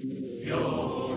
Yo,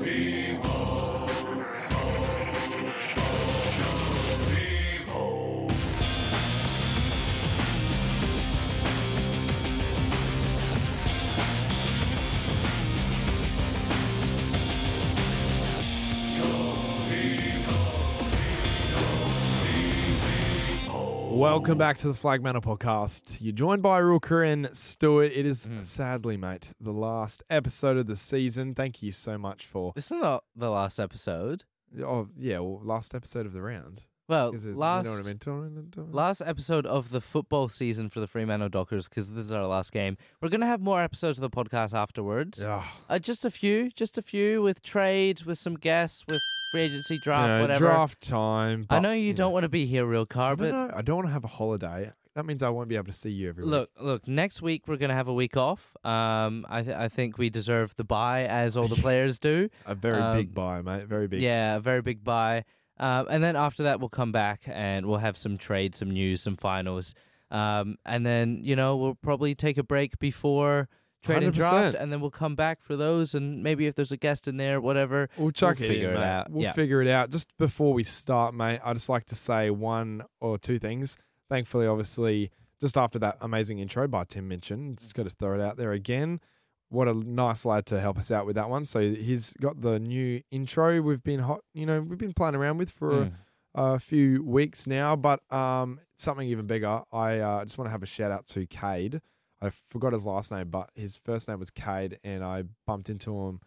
Welcome back to the Flagmantle podcast. You're joined by Rooker and Stuart. It is Mm. sadly, mate, the last episode of the season. Thank you so much for. It's not the last episode. Oh yeah, well, last episode of the round. Well, last you know what I mean? last episode of the football season for the Fremantle Dockers because this is our last game. We're gonna have more episodes of the podcast afterwards. Uh, just a few, just a few with trades, with some guests, with free agency draft, You know, whatever. Draft time. I but, know you don't want to be here, Rielke, but. I don't want to have a holiday. That means I won't be able to see you every week. look, look. Next week we're gonna have a week off. Um, I th- I think we deserve the bye as all the players do. a very um, big bye, mate. Very big. Yeah, a very big bye. Um, and then after that, we'll come back and we'll have some trades, some news, some finals. Um, and then, you know, we'll probably take a break before trade and draft. 100%. And then we'll come back for those. And maybe if there's a guest in there, whatever. We'll chuck We'll it figure in, it out. We'll Yeah. figure it out. Just before we start, mate, I just like to say one or two things. Thankfully, obviously, just after that amazing intro by Tim Minchin, just got to throw it out there again. What a nice lad to help us out with that one. So he's got the new intro. We've been hot, you know, we've been playing around with for Mm. a few weeks now, but um, something even bigger. I uh, just want to have a shout out to Cade. I forgot his last name, but his first name was Cade, and I bumped into him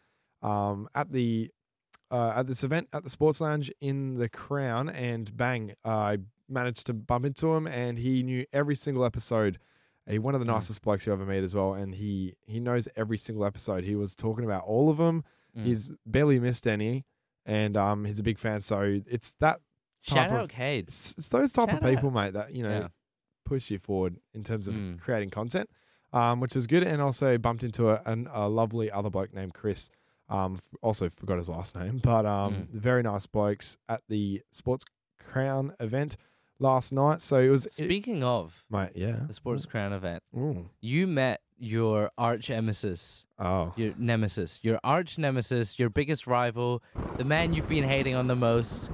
um, at the uh, at this event at the Sports Lounge in the Crown, and bang, I managed to bump into him, and he knew every single episode. He one of the Mm. nicest blokes you ever meet as well, and he he knows every single episode. He was talking about all of them. Mm. He's barely missed any, and um, he's a big fan. So it's that Shout type of- out Cade. it's, it's those type Shout of people, mate, that you know Yeah. push you forward in terms of Mm. creating content, um, which was good. And also bumped into a, an, a lovely other bloke named Chris. Um, also forgot his last name, but um, Mm. very nice blokes at the Sports Crown event last night. So it was, it, Speaking of mate, yeah, the Sports Crown event, Ooh. you met your arch nemesis, Oh, your nemesis, your arch nemesis, your biggest rival, the man you've been hating on the most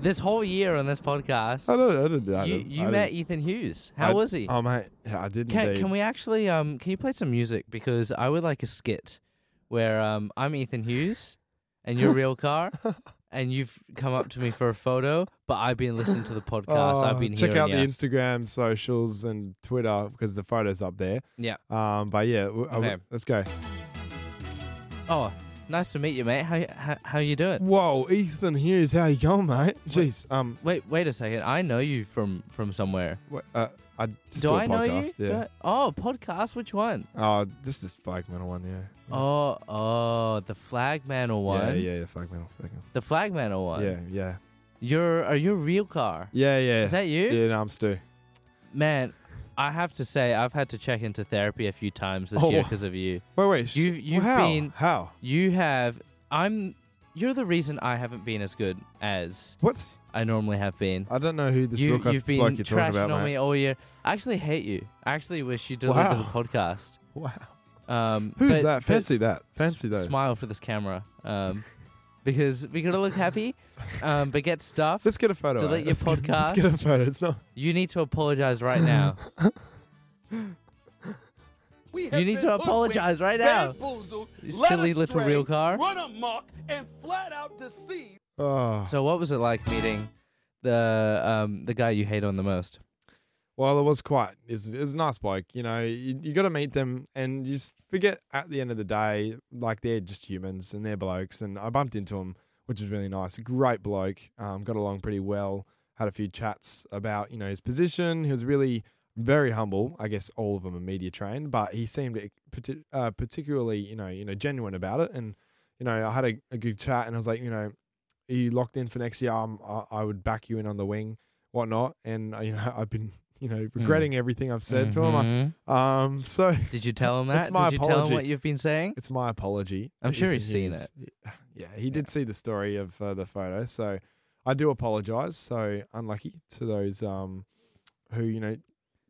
this whole year on this podcast. I don't, I didn't. I you didn't- you I met didn't- Ethan Hughes. How I- was he? Oh, mate, I did can, can we actually um can you play some music because I would like a skit where um I'm Ethan Hughes and you're Rielke and you've come up to me for a photo but I've been listening to the podcast. I've Oh, been check out ya. the Instagram, socials, and Twitter because the photos up there. Yeah. Um. But yeah, w- w- Okay. let's go. Oh, nice to meet you, mate. How how, how you doing? Whoa, Ethan Hughes, how you going, mate? Jeez. Um. Wait wait a second. I know you from from somewhere. wh- Uh. I just Do a I know you? podcast. Do Yeah. I- oh, podcast. Which one? Oh, this is flag metal one. Yeah. Oh oh, the Flag Manor one. Yeah. Yeah. Yeah. Flag metal. Flag metal. The Flag one. Yeah. Yeah. You're are you real car? Yeah. Yeah. Is that you? Yeah. No, I'm Stu. Man, I have to say I've had to check into therapy a few times this Oh. year because of you. Wait. Wait. You you've how? been how? you have I'm you're the reason I haven't been as good as What? I normally have been. I don't know who this you, real you've been bloke you're talking trashing about, on mate. me all year. I actually hate you. I actually wish you delivered Wow. the podcast. Wow. Um, Who's but- that? but Fancy that. s- Fancy those. Smile for this camera. Um, because we gotta look happy. Um, but get stuff. Let's get a photo. Delete your Let's get- Let's podcast. get a photo. It's not. You need to apologize right now. We You need to apologize right now. You silly little Rielke. Run amok and flat out deceive. Oh. So what was it like meeting the um the guy you hate on the most? Well, it was quite. It's, it's a nice bloke. You know, you, you got to meet them, and you just forget at the end of the day, like they're just humans and they're blokes. And I bumped into him, which was really nice. Great bloke. Um, got along pretty well. Had a few chats about you know his position. He was really very humble. I guess all of them are media trained, but he seemed uh, particularly you know you know genuine about it. And you know, I had a, a good chat, and I was like, you know, are you locked in for next year? Um, I, I would back you in on the wing, whatnot. And uh, you know, I've been you know regretting everything I've said to him. I- Um, so Did you tell him that? It's my Did you tell him apology. what you've been saying? it's my apology. I'm sure he's seen it. Yeah, he did see the story of uh, the photo, so I do apologize. So unlucky to those um who you know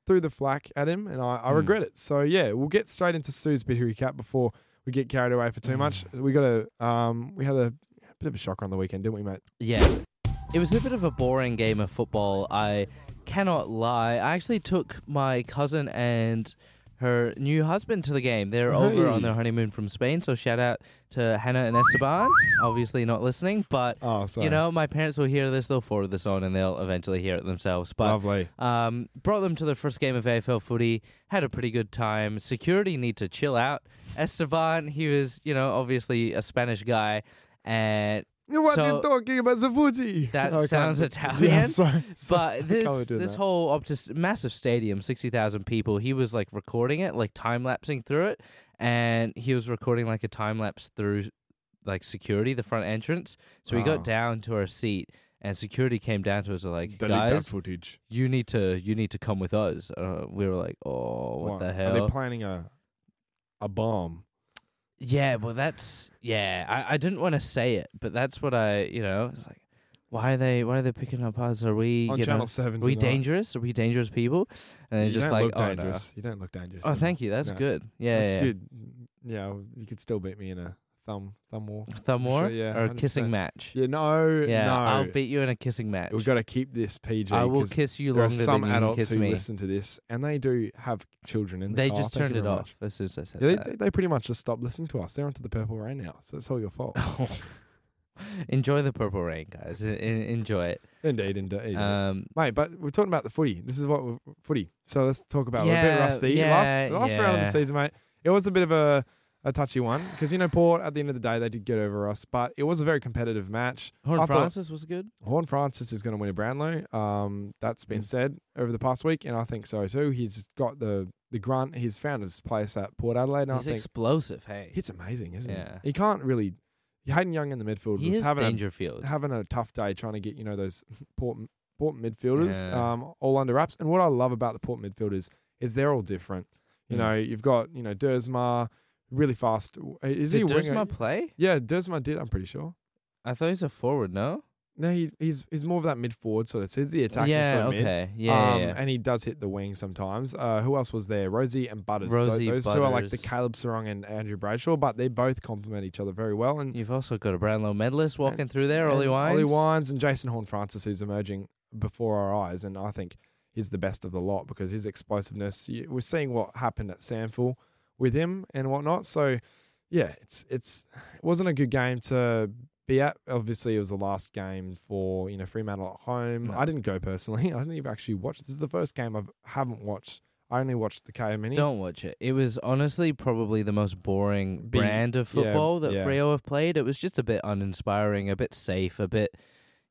threw the flak at him, and I, I Mm. regret it. So yeah, we'll get straight into Sue's bit recap before we get carried away for too much. We got a um, we had a bit of a shocker on the weekend, didn't we, mate? Yeah. It was a bit of a boring game of football. I cannot lie. I actually took my cousin and her new husband to the game. They're over on their honeymoon from Spain, so shout out to Hannah and Esteban. Obviously not listening, but Oh, you know, my parents will hear this, they'll forward this on and they'll eventually hear it themselves. But lovely. um, brought them to their first game of AFL footy. Had a pretty good time. Security need to chill out. Esteban, he was, you know, obviously a Spanish guy, and What so- you talking about the? That sounds Yeah, Italian, sorry, sorry. but this this that. whole up to massive stadium, sixty thousand people. He was like recording it, like time lapsing through it, and he was recording like a time lapse through like security, the front entrance. So we got down to our seat. And security came down to us and like, Delete guys, footage. you need to you need to come with us. Uh, we were like, oh, what the hell? Are they planning a a bomb? Yeah, well, that's yeah. I, I didn't want to say it, but that's what I you know. It's like, why are they why are they picking up us? Are we on you Channel know, Seven. are we tonight. dangerous? Are we dangerous people? And they're You just don't like, look oh dangerous. You don't look dangerous. Oh, thank you. That's No. good. Yeah, That's yeah. good. Yeah, you could still beat me in a thumb thumb war. Thumb Sure, war yeah, or a kissing 100%. match. Yeah, no, Yeah, no. I'll beat you in a kissing match. We've got to keep this PG. I will 'cause kiss you there are longer some than you can adults kiss who me. listen to this, and they do have children in. They oh, just thank turned it very off much. as soon as I said Yeah, they, that. they, they pretty much just stopped listening to us. They're onto the purple rain now, so it's all your fault. Enjoy the purple rain, guys. En- en- enjoy it. indeed, indeed, Um, mate. But we're talking about the footy. This is what we're, footy. So let's talk about. we're a bit Yeah, rusty. yeah, last last round of yeah. the season, mate. It was a bit of a a touchy one because you know Port at the end of the day they did get over us, but it was a very competitive match. Horn I thought- Francis was good. Horne-Francis is going to win a Brownlow. Um, that's been Mm. said over the past week, and I think so too. He's got the the grunt. He's found his place at Port Adelaide. And I He's think explosive. Hey, it's amazing, isn't it? Yeah. he? He can't really. Hayden Young in the midfield he was is having a, Dangerfield. having a tough day trying to get you know those Port Port midfielders Yeah. um, all under wraps. And what I love about the Port midfielders is they're all different. You Mm. know, you've got you know Duursma, really fast. Is he Did a winger? Duursma play? Yeah, Duursma did. I'm pretty sure. I thought he's a forward. No. No, he, he's he's more of that mid forward sort of. He's the attacking yeah. of mid. okay. Yeah. um, yeah, and he does hit the wing sometimes. Uh, who else was there? Rozee and Butters. So Rozee, those two are like the Caleb Serong and Andrew Brayshaw, but they both complement each other very well. And You've also got a Brownlow medalist walking through there, Ollie and Wines. Ollie Wines and Jason Horne-Francis, who's emerging before our eyes, and I think he's the best of the lot because his explosiveness. We're seeing what happened at Sandful with him and whatnot. So, yeah, it's it's it wasn't a good game to be at. Obviously, it was the last game for you know Fremantle at home. No. I didn't go personally. I didn't even actually watch. This is the first game I haven't watched. I only watched the KO Mini. Don't watch it. It was honestly probably the most boring Be- brand of yeah, football that yeah. Freo have played. It was just a bit uninspiring, a bit safe, a bit,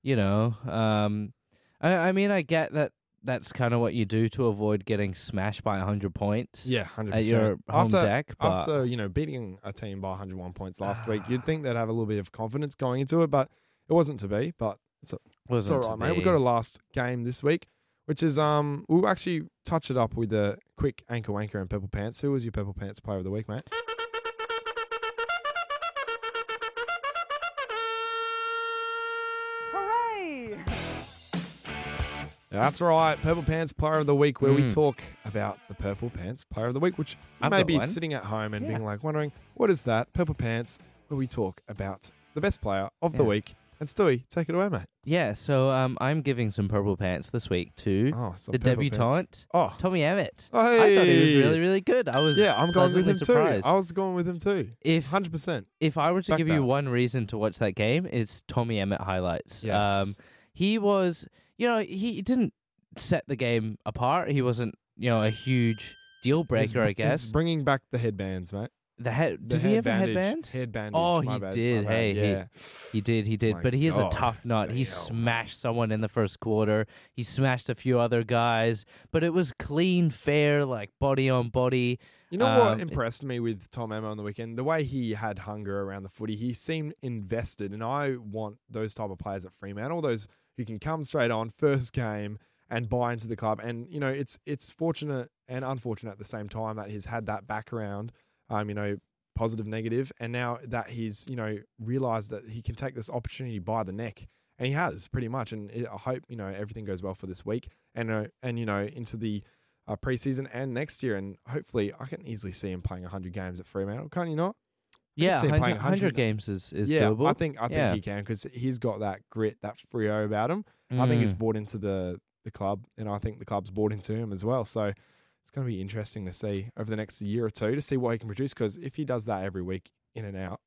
you know. Um, I, I mean, I get that that's kind of what you do to avoid getting smashed by hundred points Yeah, hundred at your home After deck. But after you know beating a team by 101 points last week, you'd think they'd have a little bit of confidence going into it, but it wasn't to be. But it's wasn't all to right, mate. We've got a last game this week, which is um we'll actually touch it up with a quick anchor wanker and purple pants. Who was your purple pants player of the week, mate? That's right, Purple Pants Player of the Week, where we Mm. talk about the Purple Pants Player of the Week, which you I've may be one. sitting at home and Yeah. being like, wondering, what is that? Purple Pants, where we talk about the best player of the week. And Stewie, take it away, mate. Yeah, so um, I'm giving some purple pants this week to Oh, the debutante Oh, Tommy Emmett. oh I thought he was really, really good. I was Yeah, I'm going with him surprised. too. I was going with him too. If 100%. if I were to Back give that. you one reason to watch that game, it's Tommy Emmett highlights. Yes. Um, he was, you know, he didn't set the game apart. He wasn't, you know, a huge deal breaker, He's- I guess. bringing back the headbands, mate. The head. The Did he have a bandage- headband? Head bandage. Oh, he bad, did. Hey, he- yeah. He did, he did. My but he is God. a tough nut. He smashed someone in the first quarter. He smashed a few other guys, but it was clean, fair, like body on body. You know what Um, impressed me with Tom Emmett on the weekend? The way he had hunger around the footy. He seemed invested, and I want those type of players at Fremantle. Those who can come straight on first game and buy into the club. And you know, it's it's fortunate and unfortunate at the same time that he's had that background. Um, you know, positive, negative, and now that he's you know realized that he can take this opportunity by the neck, and he has pretty much. And it, I hope you know everything goes well for this week, and uh, and you know into the uh, preseason and next year, and hopefully I can easily see him playing 100 games at Fremantle. Can't you not? Yeah, 100, playing 100 100 games is, is yeah, doable. I think I think Yeah. he can because he's got that grit, that Freo about him. I think he's Mm. bought into the the club, and I think the club's bought into him as well. So it's going to be interesting to see over the next year or two to see what he can produce. Because if he does that every week, in and out,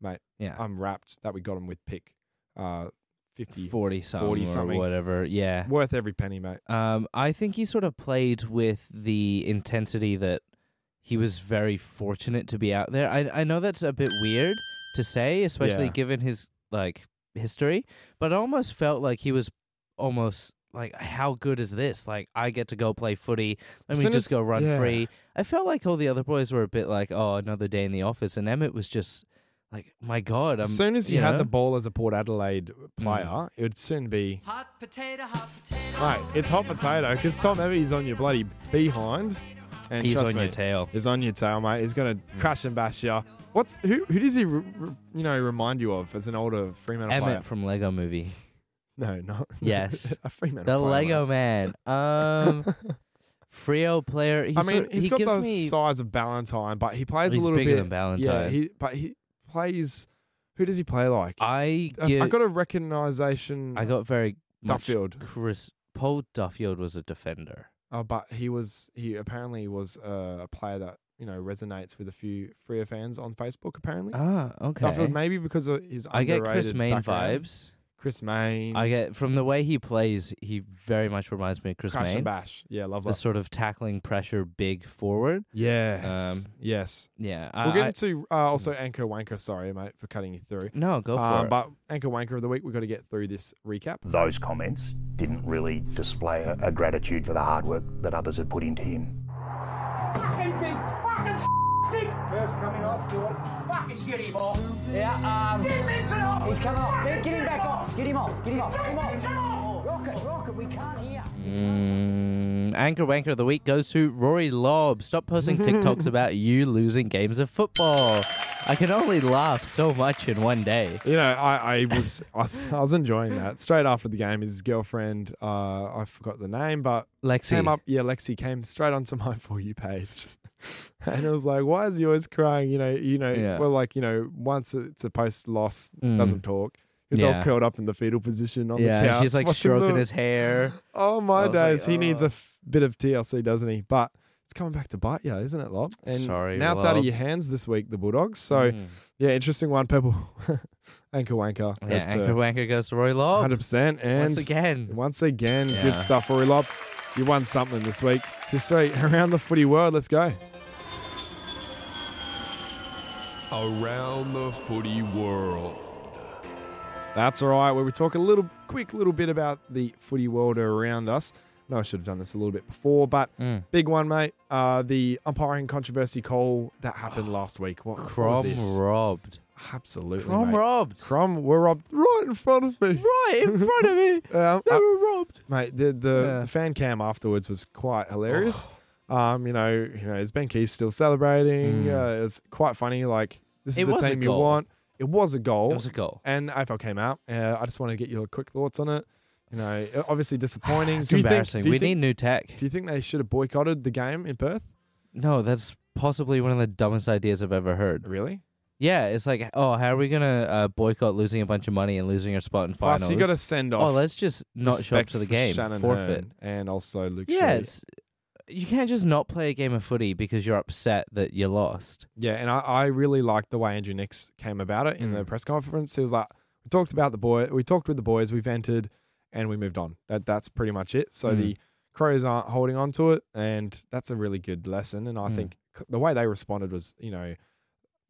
mate, yeah. I'm rapt that we got him with pick uh, fifty, 40 something 40 or something. whatever. Yeah. worth every penny, mate. Um, I think he sort of played with the intensity that he was very fortunate to be out there. I I know that's a bit weird to say, especially Yeah. given his like history, but I almost felt like he was almost like how good is this? Like I get to go play footy. Let As me soon just as- go run yeah. free. I felt like all the other boys were a bit like, oh, another day in the office, and Emmett was just like, my god, I'm as soon as you, you had know? the ball as a Port Adelaide player, Mm. it would soon be Hot potato, hot potato. Mate, it's hot potato because Tom Evie's on your bloody behind, and he's on me, your tail. He's on your tail, mate. He's gonna crash and bash you. What's who? Who does he, re, re- you know, remind you of as an older Fremantle Emmett player? from Lego Movie. No, not Yes. a Fremantle. The player, Lego Man. Um, Freo player. He's I mean, sort- he's he got the me. size of Ballantyne, but he plays He's a little bigger bit. than Ballantyne. Yeah, he but he plays. Who does he play like? I give, I got a recognition. I got very much Duffield. Chris Paul Duffield was a defender. Oh, but he was he apparently was uh, a player that you know resonates with a few Freer fans on Facebook. Apparently, Ah, okay. Duffield maybe because of his I get Chris Mayne background. vibes. Chris Mayne, I get from the way he plays. He very much reminds me of Chris Crash and Bash. Yeah, love The that. sort of tackling pressure, big forward. Yes, Um, yes. Yeah. We'll I, get I- into uh, also Anchor Wanker. Sorry, mate, for cutting you through. no, go for Um, it. but Anchor Wanker of the week, we've got to get through this recap. Those comments didn't really display a, a gratitude for the hard work that others had put into him. First coming off, do it. Fucking get him off. Yeah, um. Get him off. He's coming off. Get him back off. Get him off. Get him off. Get him off. Rocket, rocket, we can't hear. Mm, anchor wanker of the week goes to Rory Lobb. Stop posting TikToks about you losing games of football. I can only laugh so much in one day. You know, I, I was I, was- I was enjoying that. Straight after the game, his girlfriend, uh, I forgot the name, but Lexi. came up. Yeah, Lexi came straight onto my for you page, and it was like, why is he always crying? You know, you know. Yeah. Well, like you know, once it's a post loss, Mm. doesn't talk. He's all curled up in the fetal position on the yeah, couch. she's like stroking the- his hair. Oh my was like, days, he needs a oh. bit of TLC, doesn't he? But it's coming back to bite you, isn't it, Lobb? And Sorry, now it's out of your hands this week, the Bulldogs. So Mm. yeah, interesting one, people. Anchor wanker. yeah, to anchor wanker goes to Rory Lobb. Hundred percent, and Once again. once again, Yeah. good stuff, Rory Lobb. You won something this week. So, so around the footy world, let's go. Around the footy world. That's all right. Where we talk a little, quick little bit about the footy world around us. No, I should have done this a little bit before, but Mm. big one, mate. Uh, the umpiring controversy call that happened last week. What, what was this? robbed. Absolutely, Crows mate. robbed. Crows were robbed right in front of me. Right in front of me. Um, They uh, were robbed. mate, the the, Yeah. the fan cam afterwards was quite hilarious. Um, you know, you know, is Ben Keays still celebrating? Mm. Uh, it was quite funny. Like this is It the was a team you goal. want. It was a goal, It was a goal. and AFL came out. Uh, I just want to get your quick thoughts on it. You know, obviously disappointing. It's do you embarrassing. Think, do you we think, need new tech. Do you think they should have boycotted the game in Perth? No, that's possibly one of the dumbest ideas I've ever heard. Really? Yeah, it's like, oh, how are we gonna uh, boycott losing a bunch of money and losing our spot in finals? Plus, you got to send off. oh, let's just not show up respect to the for game. Shannon Forfeit. Hurn and also Luke. Shuey. You can't just not play a game of footy because you're upset that you lost. Yeah, and I, I really liked the way Andrew Nicks came about it in the Mm. press conference. He was like, we talked about the boy, we talked with the boys, we vented, and we moved on. That that's pretty much it. So Mm. the Crows aren't holding on to it, and that's a really good lesson. And I Mm. think the way they responded was, you know,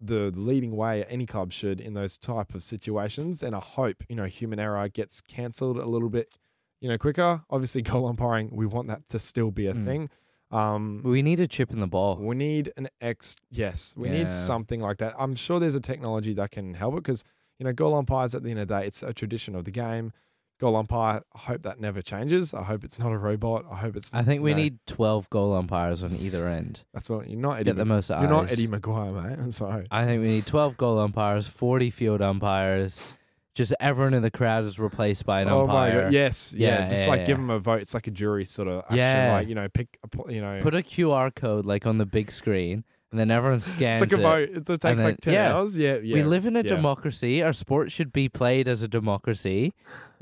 the leading way any club should in those type of situations. And I hope you know human error gets cancelled a little bit, you know, quicker. Obviously, goal umpiring, we want that to still be a Mm. thing. Um, We need a chip in the ball. we need an X. Yes, we Yeah. need something like that. I'm sure there's a technology that can help it because you know goal umpires at the end of the day, it's a tradition of the game. Goal umpire. I hope that never changes. I hope it's not a robot. I hope it's. I think we you know, need 12 goal umpires on either end. That's what you're not Eddie. Get the Mc- most you're not. Eddie McGuire, mate. I'm sorry. I think we need 12 goal umpires, 40 field umpires. Just everyone in the crowd is replaced by an oh my umpire. god! Yes, yeah. Yeah, just yeah, like yeah. give them a vote. It's like a jury sort of action. Yeah. Like you know, pick. A, you know, Put a QR code like on the big screen and then everyone scans It's like a it. vote. It takes then- like ten yeah. hours. Yeah, yeah. We live in a democracy. Our sport should be played as a democracy.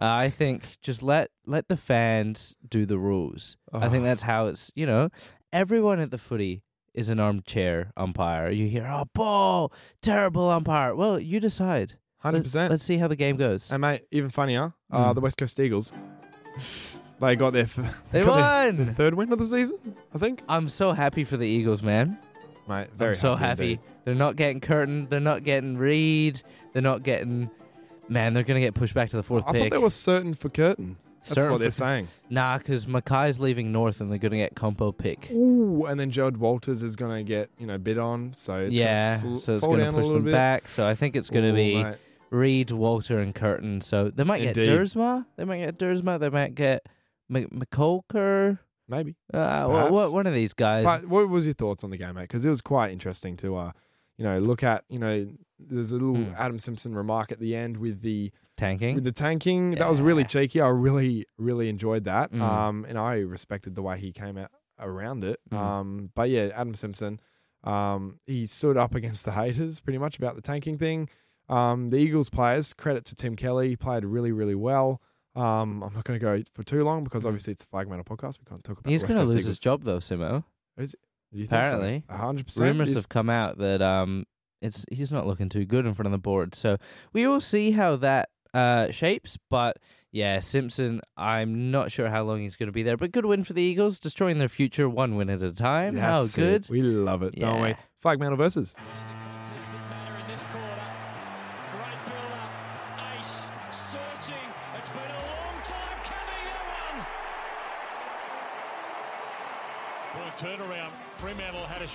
Uh, I think just let let the fans do the rules. I think Oh. that's how it's. You know, everyone at the footy is an armchair umpire. You hear, "Oh, ball, terrible umpire." Well, you decide. Hundred percent. Let's see how the game goes. And mate, even funnier, uh, Mm. the West Coast Eagles. They got their f- They got their- won! their third win of the season, I think. I'm so happy for the Eagles, man. Mate, very I'm so happy. indeed. They're not getting Curtin. They're not getting Reid. They're not getting. Man, they're gonna get pushed back to the fourth I pick. thought they were certain for Curtin. That's Certain what they're for- saying. Nah, because McKay's leaving North and they're going to get Compo pick. Ooh, and then Gerald Walters is going to get you know bid on, so it's yeah, gonna sl- so it's fall to down a push little them bit. back. So I think it's going to Ooh, be mate. Reid, Walter, and Curtin. So they might get Indeed. Duursma. They might get Duursma. They might get McKercher. maybe. Uh, wha- wha- Perhaps. one of these guys. But what was your thoughts on the game, mate? Because it was quite interesting to, uh, you know, look at. You know, there's a little Mm. Adam Simpson remark at the end with the tanking. with the tanking. That was really cheeky. I really really enjoyed that. Mm. Um, and I respected the way he came out around it. Mm. Um, but yeah, Adam Simpson, um, he stood up against the haters pretty much about the tanking thing. Um, the Eagles players, credit to Tim Kelly, played really really well. Um, I'm not going to go for too long because Mm. obviously it's a flag metal podcast. We can't talk about. He's going to lose Eagles. his job though, Simo. Do you Apparently. hundred percent. Rumors Is- have come out that um, it's he's not looking too good in front of the board. So we will see how that uh shapes. But yeah, Simpson, I'm not sure how long he's going to be there. But good win for the Eagles, destroying their future one win at a time. how That's it. good! We love it, don't we? Yeah. Flag mantle versus.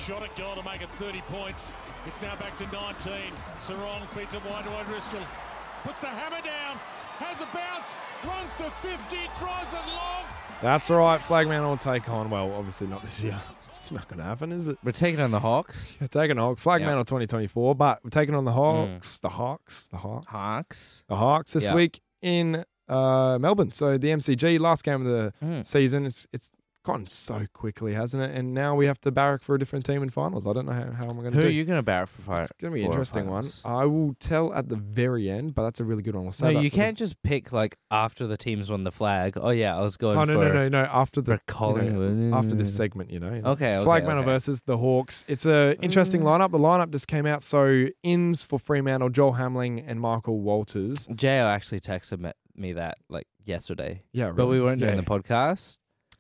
Shot at goal to make it 30 points. It's now back to 19. Serong feeds it wide to O'Driscoll. Puts the hammer down. Has a bounce. Runs to 50. Drives it long. That's all right. Flagman mantle will take on. Well, obviously not this year. It's not going to happen, is it? We're taking on the Hawks. Taking on Flag Yeah. mantle 2024, but we're taking on the Hawks, the Hawks, the Hawks, Hawks. the Hawks this Yeah. week in uh, Melbourne. So the MCG last game of the Mm. season. It's it's gone so quickly, hasn't it? And now we have to barrack for a different team in finals. I don't know how, how am I going to Who do. are you going to barrack for fire? It's going to be an interesting one. finals? I will tell at the very end, but that's a really good one. We'll say No, that you can't just pick like after the teams won the flag. Oh yeah, I was going Oh no for no no no! After the for Collingwood. after this segment, you know. you know. Okay, okay, Flag okay. versus the Hawks. It's a interesting Mm. lineup. The lineup just came out. So ins for Fremantle, Joel Hamling and Michael Walters. Jo actually texted me- me that like yesterday, Yeah, but we weren't doing the podcast.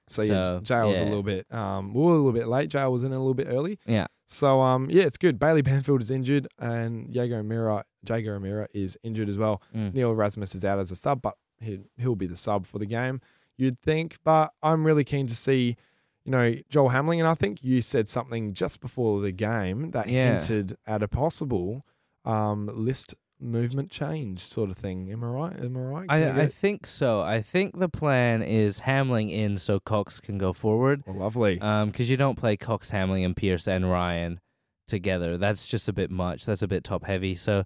So, yeah, so, Jail was a little bit. Um, we were a little bit late. Jail was in a little bit early. Yeah. So um, yeah, it's good. Bailey Banfield is injured, and Jaeger O'Meara, Jaeger O'Meara is injured as well. Mm. Neil Erasmus is out as a sub, but he he'll be the sub for the game. You'd think, but I'm really keen to see. You know, Joel Hamling, and I think you said something just before the game that Yeah. hinted at a possible um, list movement change sort of thing. Am I right? Am I right? Can I, I think so. I think the plan is Hamling in so Cox can go forward. Well, lovely. Um, because you don't play Cox, Hamling, and Pearce and Ryan together. That's just a bit much. That's a bit top heavy. So,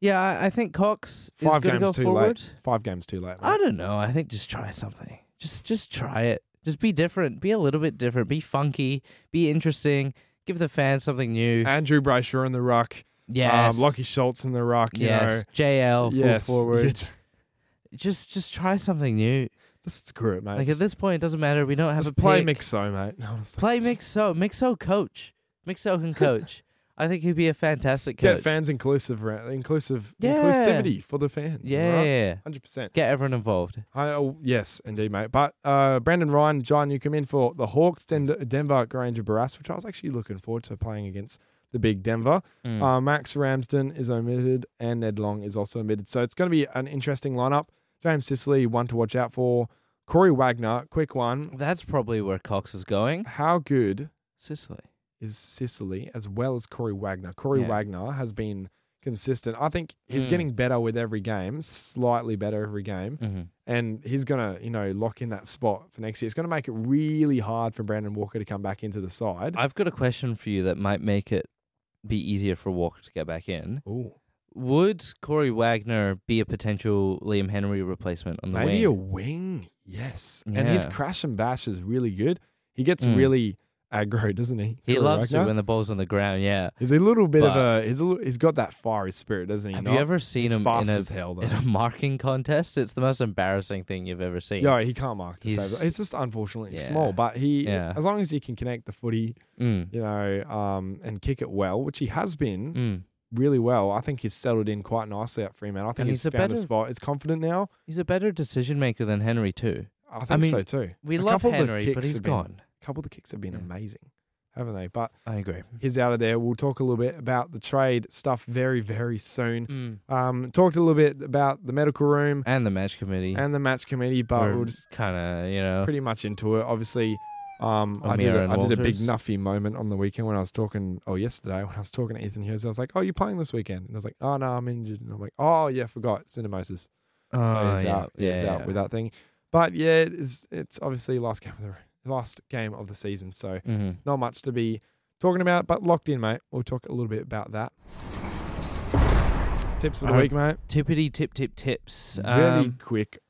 yeah, I, I think Cox is Five games go too forward. late. Five games too late. I don't know. I think just try something. Just just try it. Just be different. Be a little bit different. Be funky. Be interesting. Give the fans something new. Andrew Brayshaw in the ruck. Yes. Um, Lachie Schultz in the rock. You yes. know. JL full forward. Yeah, Just just try something new. Let's screw it, mate. Like at this point, it doesn't matter. We don't have Just a play pick. Mixo, mate. Honestly. Play Mixo. Mixo coach. Mixo can coach. I think he'd be a fantastic coach. Get fans inclusive, inclusive Yeah. inclusivity for the fans. yeah, yeah, yeah. hundred percent. Get everyone involved. I, oh, yes, indeed, mate. But uh, Brandon Ryan, John, you come in for the Hawks, Den- Denver Grainger-Barras, which I was actually looking forward to playing against the big Denver. Mm. Uh, Max Ramsden is omitted, and Ned Long is also omitted. So it's going to be an interesting lineup. James Sicily, one to watch out for. Corey Wagner, quick one. That's probably where Cox is going. How good Sicily. is Sicily as well as Corey Wagner? Corey Yeah. Wagner has been consistent. I think he's Mm. getting better with every game, slightly better every game. Mm-hmm. And he's going to, you know, lock in that spot for next year. It's going to make it really hard for Brandon Walker to come back into the side. I've got a question for you that might make it be easier for Walker to get back in. Ooh. Would Corey Wagner be a potential Liam Henry replacement on the Maybe wing? a wing, yes. And his crash and bash is really good. He gets Mm. really aggro, doesn't he? He Kuro loves it when the ball's on the ground. Yeah. He's a little bit of a he's a little, he's got that fiery spirit, doesn't he? Have not? you ever seen him fast in a, as hell though. in a marking contest? It's the most embarrassing thing you've ever seen. Yeah, he can't mark to He's- save. It's just unfortunately Yeah. small, but he Yeah. as long as he can connect the footy, Mm. you know, um, and kick it well, which he has been Mm. really well. I think he's settled in quite nicely at Fremantle. I think he's, he's a found a better- spot. He's confident now. He's a better decision maker than Henry too. I think I mean, so too. We A love Henry, but he's been- gone. Couple of the kicks have been Yeah. amazing, haven't they? But I agree. he's out of there. We'll talk a little bit about the trade stuff very, very soon. Mm. Um, talked a little bit about the medical room And the match committee. and the match committee, but We're we'll just kind of, you know, pretty much into it. Obviously, um, I did, a, did a big nuffy moment on the weekend when I was talking, oh, yesterday when I was talking to Ethan Hughes. I was like, oh, you playing this weekend? And I was like, oh, no, I'm injured. And I'm like, oh, yeah, forgot. Syndesmosis. So oh, he's yeah, out. yeah, he's out yeah. with that thing. But yeah, it's it's obviously last game of the last game of the season, so Mhm. not much to be talking about. But locked in, mate. We'll talk a little bit about that. Tips for the week, mate. Tippity tip tip tips. Very Um, quick.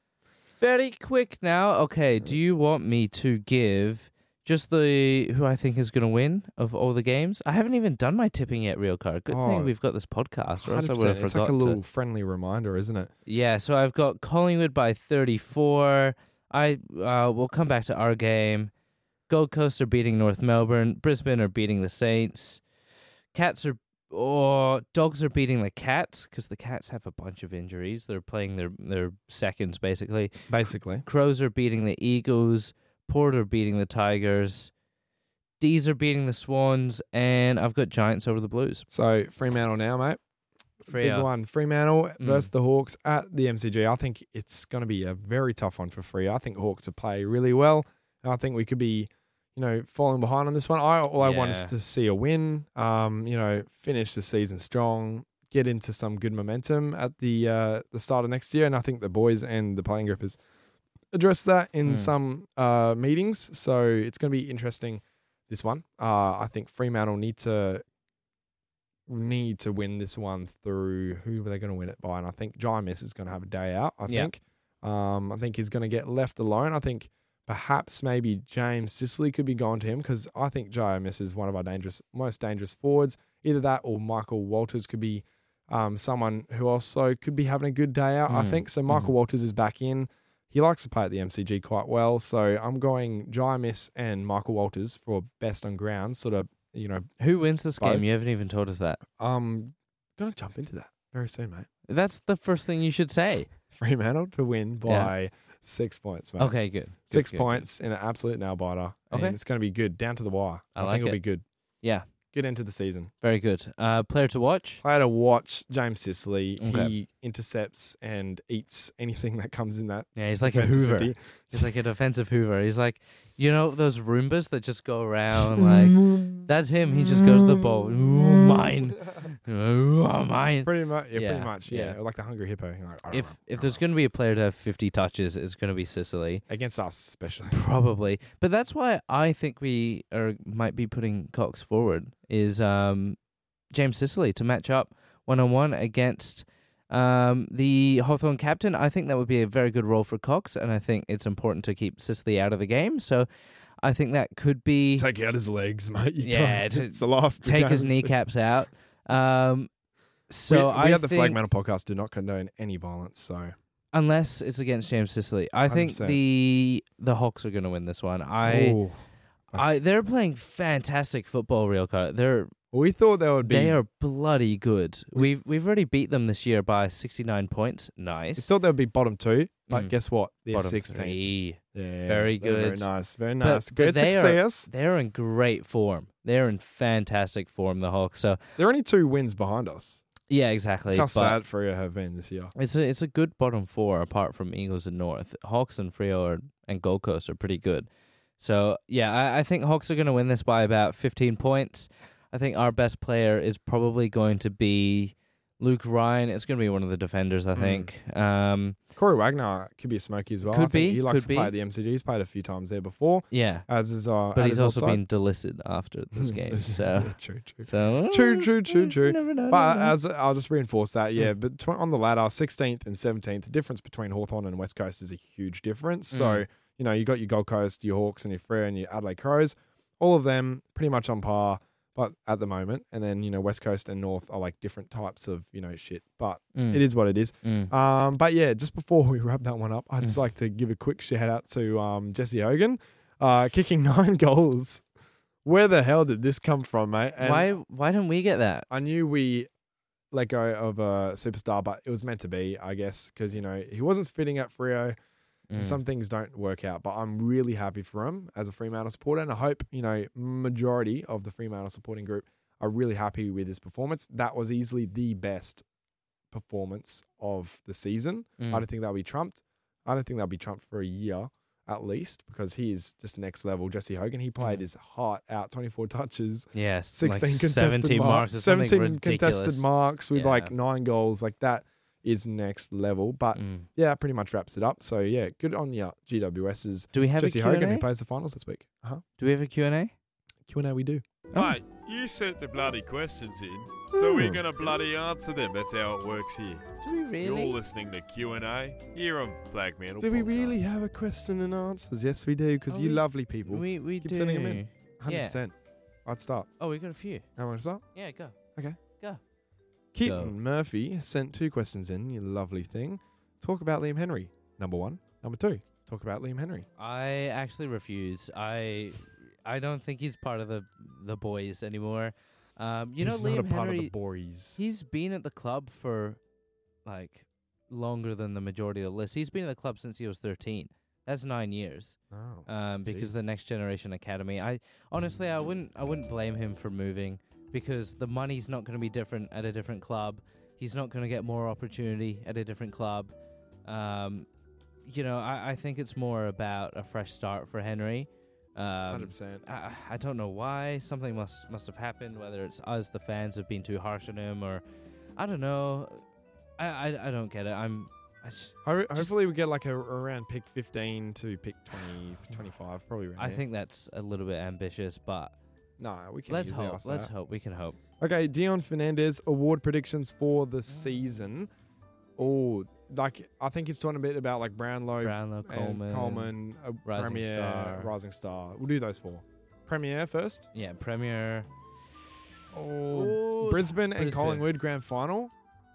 very quick now. Okay, do you want me to give just the who I think is going to win of all the games? I haven't even done my tipping yet, real card. Good Oh, thing we've got this podcast, or else I 100%. would have It's like a to- little friendly reminder, isn't it? Yeah, so I've got Collingwood by 34. I uh, we'll come back to our game. Gold Coast are beating North Melbourne. Brisbane are beating the Saints. Cats are oh, dogs are beating the Cats because the Cats have a bunch of injuries. They're playing their their seconds basically. Basically. Crows are beating the Eagles. Port are beating the Tigers. D's are beating the Swans, and I've got Giants over the Blues. So Fremantle now, mate. Big one. Fremantle Mm. versus the Hawks at the MCG. I think it's going to be a very tough one for Free. I think Hawks will play really well. And I think we could be, you know, falling behind on this one. I all I want is to see a win. Um, you know, finish the season strong, get into some good momentum at the uh, the start of next year. And I think the boys and the playing group has addressed that in Mm. some uh, meetings. So it's going to be interesting. This one, uh, I think Fremantle need to need to win this one through who are they going to win it by? And I think Miss is going to have a day out. I Yeah. think. Um, I think he's going to get left alone. I think perhaps maybe James Sicily could be gone to him because I think Miss is one of our dangerous, most dangerous forwards. Either that or Michael Walters could be um, someone who also could be having a good day out. I Mm, think so. Michael mhm. Walters is back in. He likes to play at the MCG quite well, so I'm going Miss and Michael Walters for best on ground. Sort of, you know, Who wins this Both. game? You haven't even told us that. um, gonna jump into that very soon, mate. That's the first thing you should say. Fremantle to win Yeah. by six points, mate. Okay, good. Good, Six good, good. points in an absolute nail biter. Okay. And it's going to be good down to the wire. I I, like think it'll it. be good. Yeah, Good into the season. very good. Uh, player to watch. Player to watch James Sicily. Okay. He intercepts and eats anything that comes in that. Yeah, he's like a Hoover. 50. He's like a defensive Hoover. He's like, you know, those Roombas that just go around like. That's him. He just goes to the ball. Ooh, mine. Ooh, mine. Pretty much. Yeah, Yeah, pretty much. Yeah. yeah. Like the hungry hippo. Like, If if there's going to be a player to have 50 touches, it's going to be Sicily. against us, especially. Probably. But that's why I think we are might be putting Cox forward is um James Sicily to match up one on one against um the Hawthorn captain. I think that would be a very good role for Cox and I think it's important to keep Sicily out of the game. So I think that could be Take out his legs, mate. You Yeah, to it's the last. take his kneecaps out. Um so we, we I at the think Flag Metal podcast do not condone any violence. So unless it's against James Sicily, I think 100%. the the Hawks are going to win this one. I Ooh. I they're playing fantastic football, Rielke. They're we thought there would be. They are bloody good. We've we've already beat them this year by sixty nine points. We Nice. thought they would be bottom two, but Mm. guess what? They're Bottom 16. three. Yeah, Very they're Very good. nice. Very nice. But- nice. but good they are- They're in great form. They're in fantastic form. The Hawks. So They're only two wins behind us. yeah, exactly. How sad Freo have been this year. It's a it's a good bottom four apart from Eagles and North. Hawks and Freo are, and Gold Coast are pretty good. So yeah, I, I think Hawks are going to win this by about fifteen points. I think our best player is probably going to be Luke Ryan. It's going to be one of the defenders. I Mm. think. Um, Corey Wagner could be a smoky as well. Could be, He likes to play at the MCG. He's played a few times there before. yeah, As is uh, but he's also been delisted after this game. So yeah, true, true. so True, true, true, true. never know, But never as I'll just reinforce that, yeah. Mm. But tw- on the ladder, 16th and 17th, the difference between Hawthorn and West Coast is a huge difference. So, Mm. you know, you got your Gold Coast, your Hawks, and your Freo and your Adelaide Crows. all of them pretty much on par, but at the moment, and then you know West Coast and North are like different types of you know shit. But Mm. it is what it is. Mm. Um, but yeah, just before we wrap that one up, I'd just Mm. like to give a quick shout out to um, Jesse Hogan, uh, kicking nine goals. Where the hell did this come from, mate? And why why didn't we get that? I knew we let go of a superstar, but it was meant to be, I guess, because you know he wasn't fitting at Freo, Mm. and some things don't work out. But I'm really happy for him as a Fremantle supporter, and I hope you know majority of the Fremantle supporting group are really happy with his performance. That was easily the best performance of the season. I Mm. don't think that'll be trumped. I don't think that'll be trumped for a year at least because he is just next level. Jesse Hogan, he played Mm. his heart out, 24 touches. Yes, 16 like contested 17 marks, marks, or something 17 contested marks with like nine goals. Like that is next level. But Mm. yeah, that pretty much wraps it up. So yeah, good on you, GWS's Do we have Jesse a Hogan Q&A? who plays the finals this week. Uh-huh. Do we have a Q&A? Q&A we do. Mate, you sent the bloody questions in, so we're Hmm. gonna bloody answer them. That's how it works here. Do we really? You're listening to Q and A here on Flag Mantle. Do we Podcast. really have a question and answers? Yes, we do because Oh, you we- lovely people. we we Keep do. sending 'em in. Yeah. 100%. I'd start. Oh, we got a few. How want to start? Yeah, go. Keaton Go. Murphy sent two questions in. You lovely thing. Talk about Liam Henry. Number one. Number two. Talk about Liam Henry. I actually refuse. I I don't think he's part of the the boys anymore. Um, you He's know, not Liam a part Henry. of the boys. He's been at the club for like longer than the majority of the list. He's been at the club since he was 13. That's nine years. Oh. Um, because the next generation academy. I honestly, I wouldn't, I wouldn't blame him for moving because the money's not going to be different at a different club. He's not going to get more opportunity at a different club. Um, you know, I, I think it's more about a fresh start for Henry. Um, 100%. I, I don't know why. Something must must have happened. Whether it's us, the fans, have been too harsh on him, or I don't know. I I, I don't get it. I'm. I just, Ho- hopefully we get like a around pick 15 to pick 20, 25, probably I there. think that's a little bit ambitious, but No, we can let's easily hope. ask Let's that. hope. We can hope. Okay, Dion Fernandez award predictions for the season. Oh, like I think he's talking a bit about like Brownlow, Brownlow, and Coleman, Coleman, uh, Rising Premier, Star. Rising Star. We'll do those four. Premier first. Yeah, Premier. Oh, Brisbane and Brisbane. Collingwood grand final.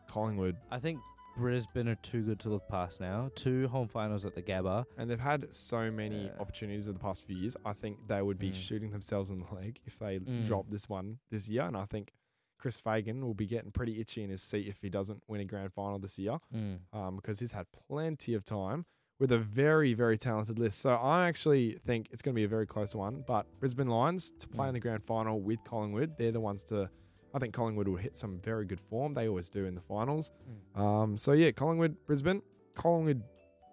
Collingwood, I think Brisbane are too good to look past now. Two home finals at the Gabba. and they've had so many Yeah. opportunities over the past few years. I think they would be Mm. shooting themselves in the leg if they Mm. drop this one this year. And I think Chris Fagan will be getting pretty itchy in his seat if he doesn't win a grand final this year. Mm. um, because he's had plenty of time with a very, very talented list. So I actually think it's going to be a very close one. But Brisbane Lions to play Mm. in the grand final with Collingwood, they're the ones to. I think Collingwood will hit some very good form. They always do in the finals. Mm. Um, so yeah, Collingwood, Brisbane, Collingwood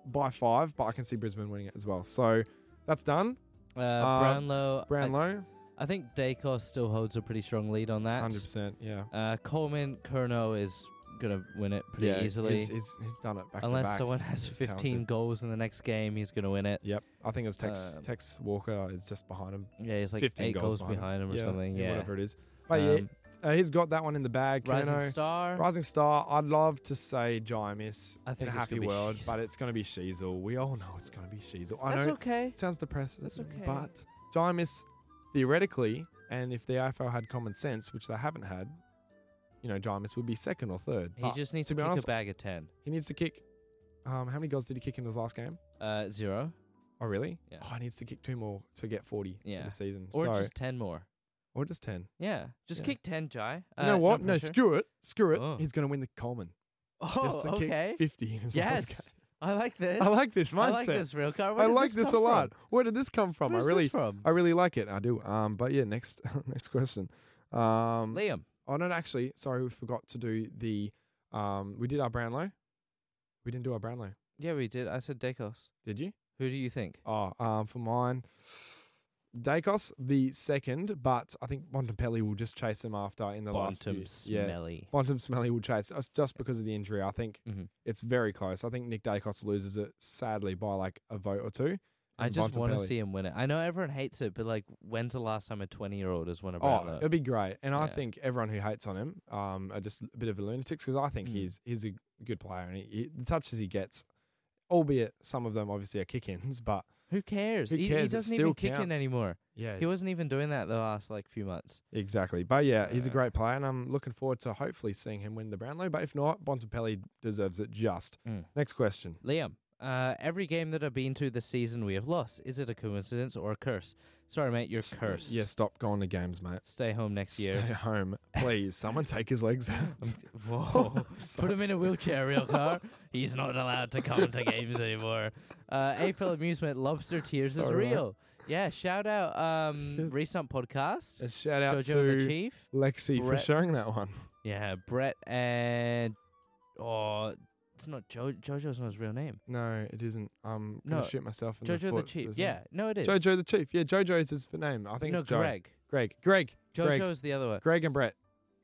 by five, but I can see Brisbane winning it as well. So that's done. Uh, Uh, Brownlow. I- Brownlow, I, think Daicos still holds a pretty strong lead on that. hundred percent. Yeah, Uh, Coleman Curnow is gonna win it pretty yeah, easily. He's, he's, he's done it back Unless someone has He's 15 talented. goals in the next game, he's gonna win it. Yep, I think it was Tex, Um, Tex Walker is just behind him. Yeah, he's like 15 eight goals behind him, or yeah, something. Yeah, whatever it is. But yeah, Um, uh, he's got that one in the bag. Rising Curnow. Star. Rising Star. I'd love to say Jye Amiss I in think a it's happy gonna be world, Sheezel. but it's going to be Sheezel. We all know it's going to be Sheezel. I That's know okay. it sounds depressing, That's okay. but Jye Amiss, theoretically, and if the AFL had common sense, which they haven't had, you know, Jye Amiss would be second or third. He But just needs to to, be kick honest, a bag of 10. he needs to kick. Um, how many goals did he kick in his last game? Uh, zero. Oh, really? Yeah. Oh, he needs to kick two more to get 40 Yeah. the season. Or so, just 10 more. Or just 10. Yeah. Just Yeah. kick 10, Jai. You know Uh, what? No, pressure. screw it. Screw it. Oh. He's going to win the Coleman. Oh, has to okay. kick 50 in his last game. Yes. I like this. I like this mindset. I like this Rielke. Where I did like this, a come lot. From? Where did this come from? Where's I really, this from? I really like it. I do. Um, but yeah, next, next question. Um, Liam. oh no, actually, sorry, we forgot to do the. Um, we did our Brownlow. We didn't do our Brownlow, Yeah, we did. I said Daicos. did you? Who do you think? Oh, um, for mine, Daicos the second, but I think Bontempelli will just chase him after in the last few. Bontum Yeah, Smelly. Smelly will chase us just because of the injury. I think Mhm. it's very close. I think Nick Daicos loses it sadly by like a vote or two. I and just want to Bontempelli- see him win it. I know everyone hates it, but like, when's the last time a 20 year old has won a Oh, Brownlow? it'd be great, and I Yeah. think everyone who hates on him um, are just a bit of a lunatics because I think Mm. he's he's a good player, and he, he, the touches he gets, albeit some of them obviously are kick-ins, but Who cares? Who He, he doesn't even kick in anymore. Yeah, He wasn't even doing that the last like few months. exactly. But yeah, he's a great player, and I'm looking forward to hopefully seeing him win the Brownlow. But if not, Bontempelli deserves it just. Mm. Next question. Liam, uh, every game that I've been to this season, we have lost. Is it a coincidence or a curse? Sorry, mate, you're S- cursed. Yeah, stop going to games, mate. Stay home next Stay year. Stay home, please. Someone take his legs out. Whoa. Put him in a wheelchair, Rielke. He's not allowed to come to games anymore. Uh, AFL Amusement Lobster Tears is Sorry, mate. real. Yeah, shout out um, Yes. Recent Podcast. And shout out Jojo and the to Chief. Lexi for Brett. sharing that one. Yeah, Brett and oh, it's not jo- Jojo's not his real name. No, it isn't. I'm gonna No, shoot myself in the Jojo the, foot. Chief. Yeah, no, it is. Jojo the Chief. Yeah, Jojo is his name. I think no, it's Joe. Greg. Greg. Greg. Greg. Jojo's the other one. Greg and Brett.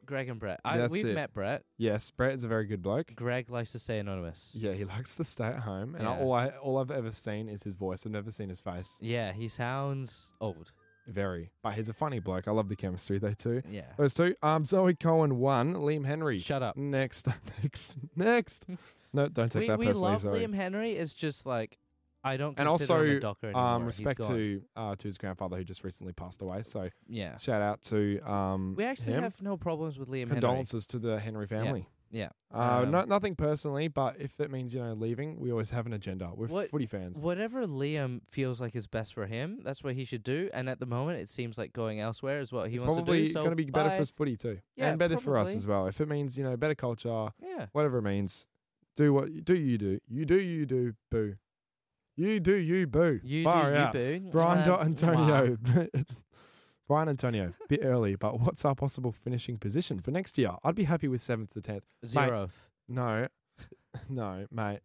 Greg and Brett. I, That's we've it. met Brett. Yes, Brett is a very good bloke. Greg likes to stay anonymous. Yeah, he likes to stay at home, and I- Yeah. all I all I've ever seen is his voice. I've never seen his face. Yeah, he sounds old. Very, but he's a funny bloke. I love the chemistry they two. Yeah. Those two. Um, Zoe Cohen one. Liam Henry. Shut up. Next, next, next. no, don't take we that we personally, love Zoe. Liam Henry. It's just like I don't and consider him a also, docker anymore. um, respect to uh to his grandfather who just recently passed away. So yeah. shout out to um We actually him. have no problems with Liam Henry. condolences to the Henry family. Yeah. Uh, Um, no, nothing personally, but if it means you know leaving, we always have an agenda. We're What- footy fans. Whatever Liam feels like is best for him, that's what he should do. And at the moment, it seems like going elsewhere is what he it's wants probably to do. So going to be better bye. for his footy too, Yeah, and better for us as well. If it means you know better culture, Yeah. whatever it means, do what you do. You do. You do. You do. Boo. You do. You boo. You Far do, out. you boo. Brian Uh, dot wow. Antonio. Brian Antonio, bit early, but what's our possible finishing position for next year? I'd be happy with seventh to tenth. Zeroth. No, no, mate.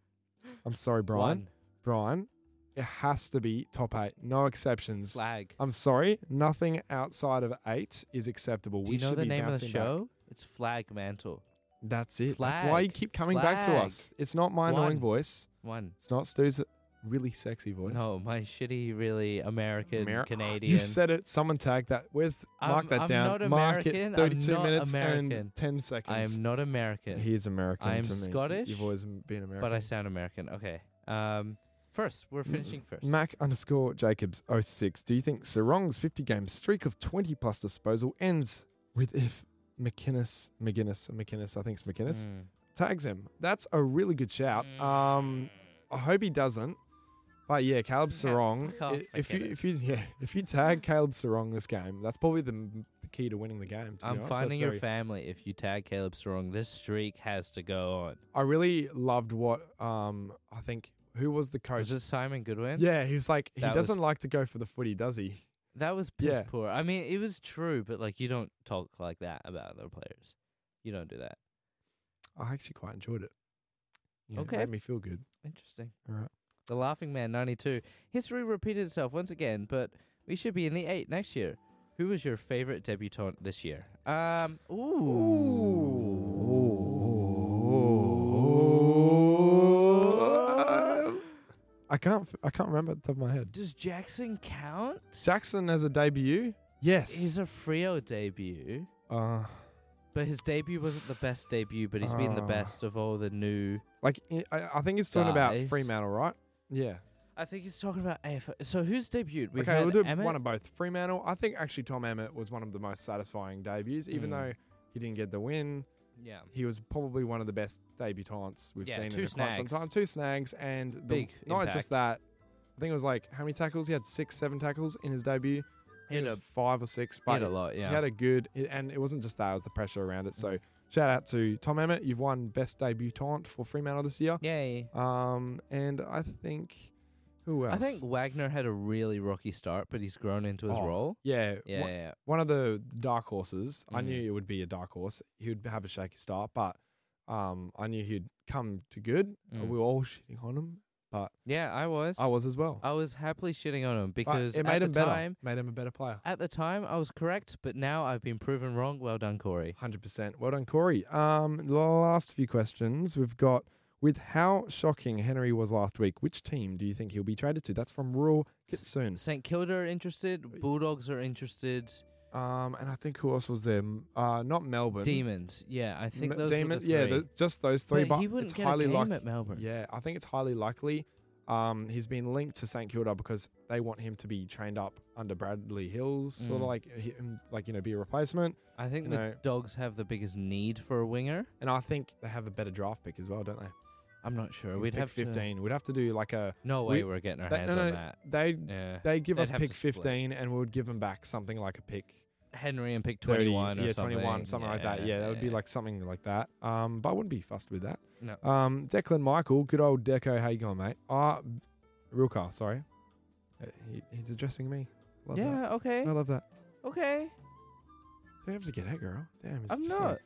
I'm sorry, Brian. One. Brian, it has to be top eight, no exceptions. Flag. I'm sorry, nothing outside of eight is acceptable. Do we you know should the be name of the bouncing back. show? It's Flagmantle. That's it. That's why you keep coming back to us. It's not my annoying voice. One. It's not Stu's really sexy voice. No, my shitty, really American, Ameri- Canadian. You said it. Someone tag that. Where's mark I'm- that I'm down? not mark American. it. I'm 32 not minutes American. and 10 seconds. I am not American, He is American. I am to me. Scottish, You've always been American. but I sound American. Okay. Um, first, we're finishing first. Mac underscore Jacobs 06. Do you think Serong's 50 game streak of 20 plus disposal ends with if McInnes, Maginness, McInnes, I think it's McInnes, Mm. tags him? That's a really good shout. Um, I hope he doesn't. But yeah, Caleb Serong. if you if you yeah if you tag Caleb Serong this game, that's probably the, the key to winning the game. To I'm honest. That's finding your very- family if you tag Caleb Serong. This streak has to go on. I really loved what um I think who was the coach? Was it Simon Goodwin? yeah, he was like he That was- doesn't like to go for the footy, does he? That was piss Yeah. poor. I mean, it was true, but like you don't talk like that about other players. You don't do that. I actually quite enjoyed it. Yeah, Okay. it made me feel good. Interesting. All right. The Laughing Man 92. History repeated itself once again, but we should be in the 8 next year. Who was your favorite debutant this year? Um, ooh. I can't. I can't remember at the top of my head. Does Jackson count? Jackson as a debut. Yes. He's a Freo debut, uh, but his debut wasn't the best debut, but he's been the Ah. best of all the new. like I, I I think he's talking about Guys. Fremantle, right? Yeah. I think he's talking about AFL. So who's debuted? We've okay, had we'll do Emmett. one of both. Fremantle. I think actually Tom Emmett was one of the most satisfying debuts, even Mm. though he didn't get the win. Yeah, He was probably one of the best debutants we've Yeah, seen two in quite some snags. time. Two snags and the, Big not impact. just that. I think it was like how many tackles? He had six, seven tackles in his debut. He had a- five or six, He but had a lot. Yeah, He had a good, and it wasn't just that; it was the pressure around it. Mm. So, shout out to Tom Emmett. You've won best debutant for Fremantle this year. Yay. Um, and I think who else? I think Wagner had a really rocky start, but he's grown into his Oh, role. yeah, Yeah, one, yeah. one of the dark horses. I knew it would be a dark horse. He would have a shaky start, but um, I knew he'd come to good. Uh, Mm. We were all shitting on him, but Yeah, I was. I was as well. I was happily shitting on him But because it made at him the better. time, made him a better player. at the time, I was correct, but now I've been proven wrong. Well done, Corey. Hundred percent. Well done, Corey. Um, the last few questions we've got with how shocking Henry was last week. Which team do you think he'll be traded to? That's from Rural Kitsoon. St Kilda are interested. Bulldogs are interested. Um, and I think who else was there? Uh, not Melbourne. Demons. Yeah, I think M- those Demon- were the Yeah, just those three. but But it's get highly a game likely. at Melbourne. Yeah, I think it's highly likely. Um, he's been linked to St Kilda because they want him to be trained up under Bradley Hills, sort of Mm. like him, like you know, be a replacement. I think You the know- Dogs have the biggest need for a winger. And I think they have a better draft pick as well, don't they? I'm not sure. We'd have to- 15. We'd have to do like a. No way we- we're getting our they- hands no, on that. They Yeah. they give They'd us pick 15, and we would give them back something like a pick Henry and pick 21 or yeah, something. 21, something like that. Yeah, that would be like something like that. Um, but I wouldn't be fussed with that. No. Um, Declan Michael, good old Deco. How you going, mate? Ah, Rielke. Sorry, Uh, he, he's addressing me. Love yeah, that. okay. I love that. Okay. You have to get it, girl. Damn, it's I'm just not. like-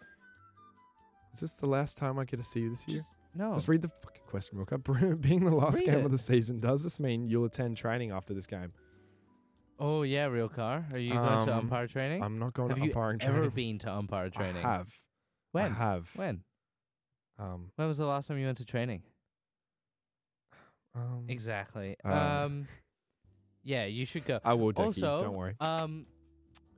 is this the last time I get to see you this year? No. Just read the fucking question real quick. Being the last Read game it. of the season, does this mean you'll attend training after this game? Oh, yeah, Rielke. Are you going to Um, umpire training? I'm not going have to you umpiring ever training. been to umpire training? I have. When? I have. When? Um, When was the last time you went to training? um, Exactly. Uh, um, yeah, you should go. I will, Decky. Also, don't worry. Um,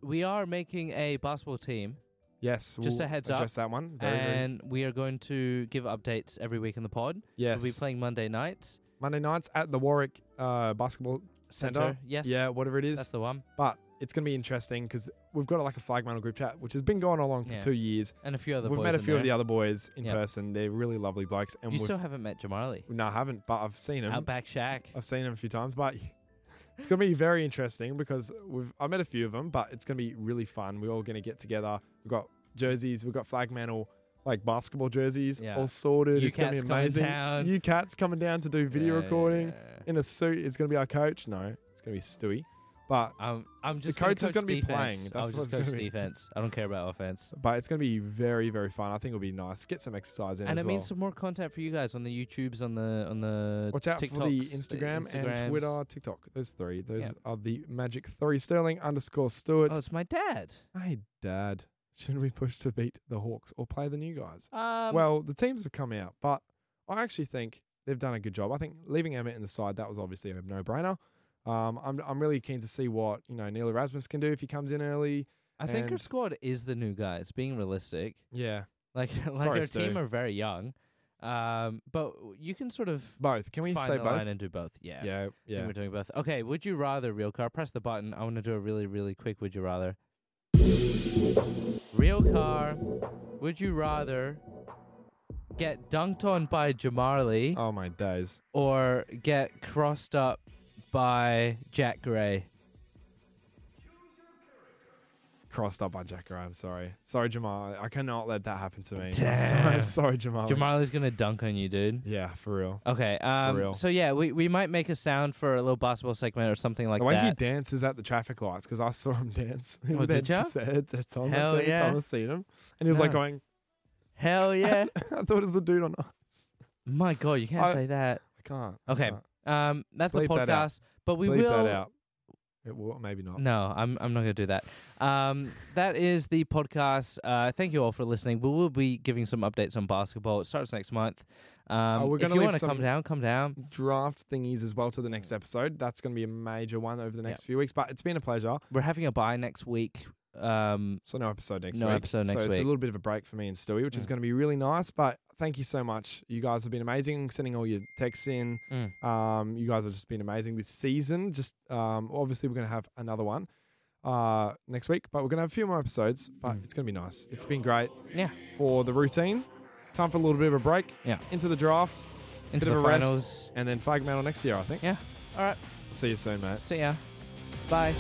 we are making a basketball team, Yes, just we'll a heads up, address that one. Very, very and we are going to give updates every week in the pod. yes. We'll be playing Monday nights. Monday nights at the Warwick uh, Basketball Centre. Center. Yes. Yeah, whatever it is. That's the one. but it's going to be interesting because we've got like a flag mantle group chat, which has been going along for Yeah. two years. And a few other We've boys met a in few of the there. other boys in person. They're really lovely blokes. And You we've, still haven't met Jamarli. no, I haven't, but I've seen him. Outback Shack. I've seen them a few times, but it's going to be very interesting because we've I met a few of them, but it's going to be really fun. We're all going to get together. We've got jerseys, we've got Flagmantle, like basketball jerseys, Yeah. all sorted. You it's going to be amazing. You cats coming down to do video Yeah, recording yeah. in a suit. It's going to be our coach. No, it's going to be Stewie. But Um, I'm just the coach is going gonna be playing. That's I'll just coach be. defense. I don't care about offense. but it's going to be very very fun. I think it'll be nice. Get some exercise in And it well. means some more content for you guys on the YouTubes, on the on the Watch out for the TikToks, Instagram and Twitter, TikTok. Those three. Those Yep. are the magic three. Sterling underscore Stewart. Oh, it's my dad. Hey, Dad, shouldn't we push to beat the Hawks or play the new guys? Um, well, the teams have come out, but I actually think they've done a good job. I think leaving Emmett in the side, that was obviously a no brainer. Um, I'm, I'm really keen to see what, you know, Neil Erasmus can do if he comes in early. I think and- squad is the new guys. Being realistic, Yeah. like like Sorry, our Stu. team are very young, um, but you can sort of Both. Can we say both? and do both. Yeah, Yeah, yeah. we're doing both. Okay, would you rather Rielke? Press the button. I want to do a really really quick. Would you rather? Rielke. Would you rather get dunked on by Jamarli Oh, my days. or get crossed up by Jack Gray? Crossed up by Jack Gray. I'm sorry. Sorry, Jamal. I cannot let that happen to me. I'm Damn. sorry, I'm sorry Jamal. is gonna dunk on you, dude. Yeah, for real. Okay. Um. real. So yeah, we, we might make a sound for a little basketball segment or something like that. the way he dances at the traffic lights, because I saw him dance. Oh, with did ya? heads- heads- heads on. Hell That's yeah. time I've seen him. And he was like No. going, Hell yeah! I thought it was a dude on us. My God, you can't I- say that. I can't. I Okay. can't. Um. That's the Bleep that out. podcast. But we Bleep will. that out. It will, maybe not. No, I'm I'm not gonna do that. Um, that is the podcast. Uh, thank you all for listening. We will be giving some updates on basketball. It starts next month. Um, Oh, we're gonna you leave want to some- come down, come down. Draft thingies as well to the next episode. That's going to be a major one over the next few weeks. But it's been a pleasure. We're having a bye next week. Um, So no episode next No week. episode next so it's a little bit of a break for me and Stewie, which is Mm. going to be really nice. But thank you so much. You guys have been amazing, sending all your texts in. Mm. Um, you guys have just been amazing this season. Just um, obviously we're going to have another one uh, next week, but we're going to have a few more episodes. But Mm. it's going to be nice. It's been great yeah, for the routine. Time for a little bit of a break. Yeah. Into the draft, into bit the of a rest. finals. and then flag metal next year. I think. Yeah. All right. See you soon, mate. See ya. Bye.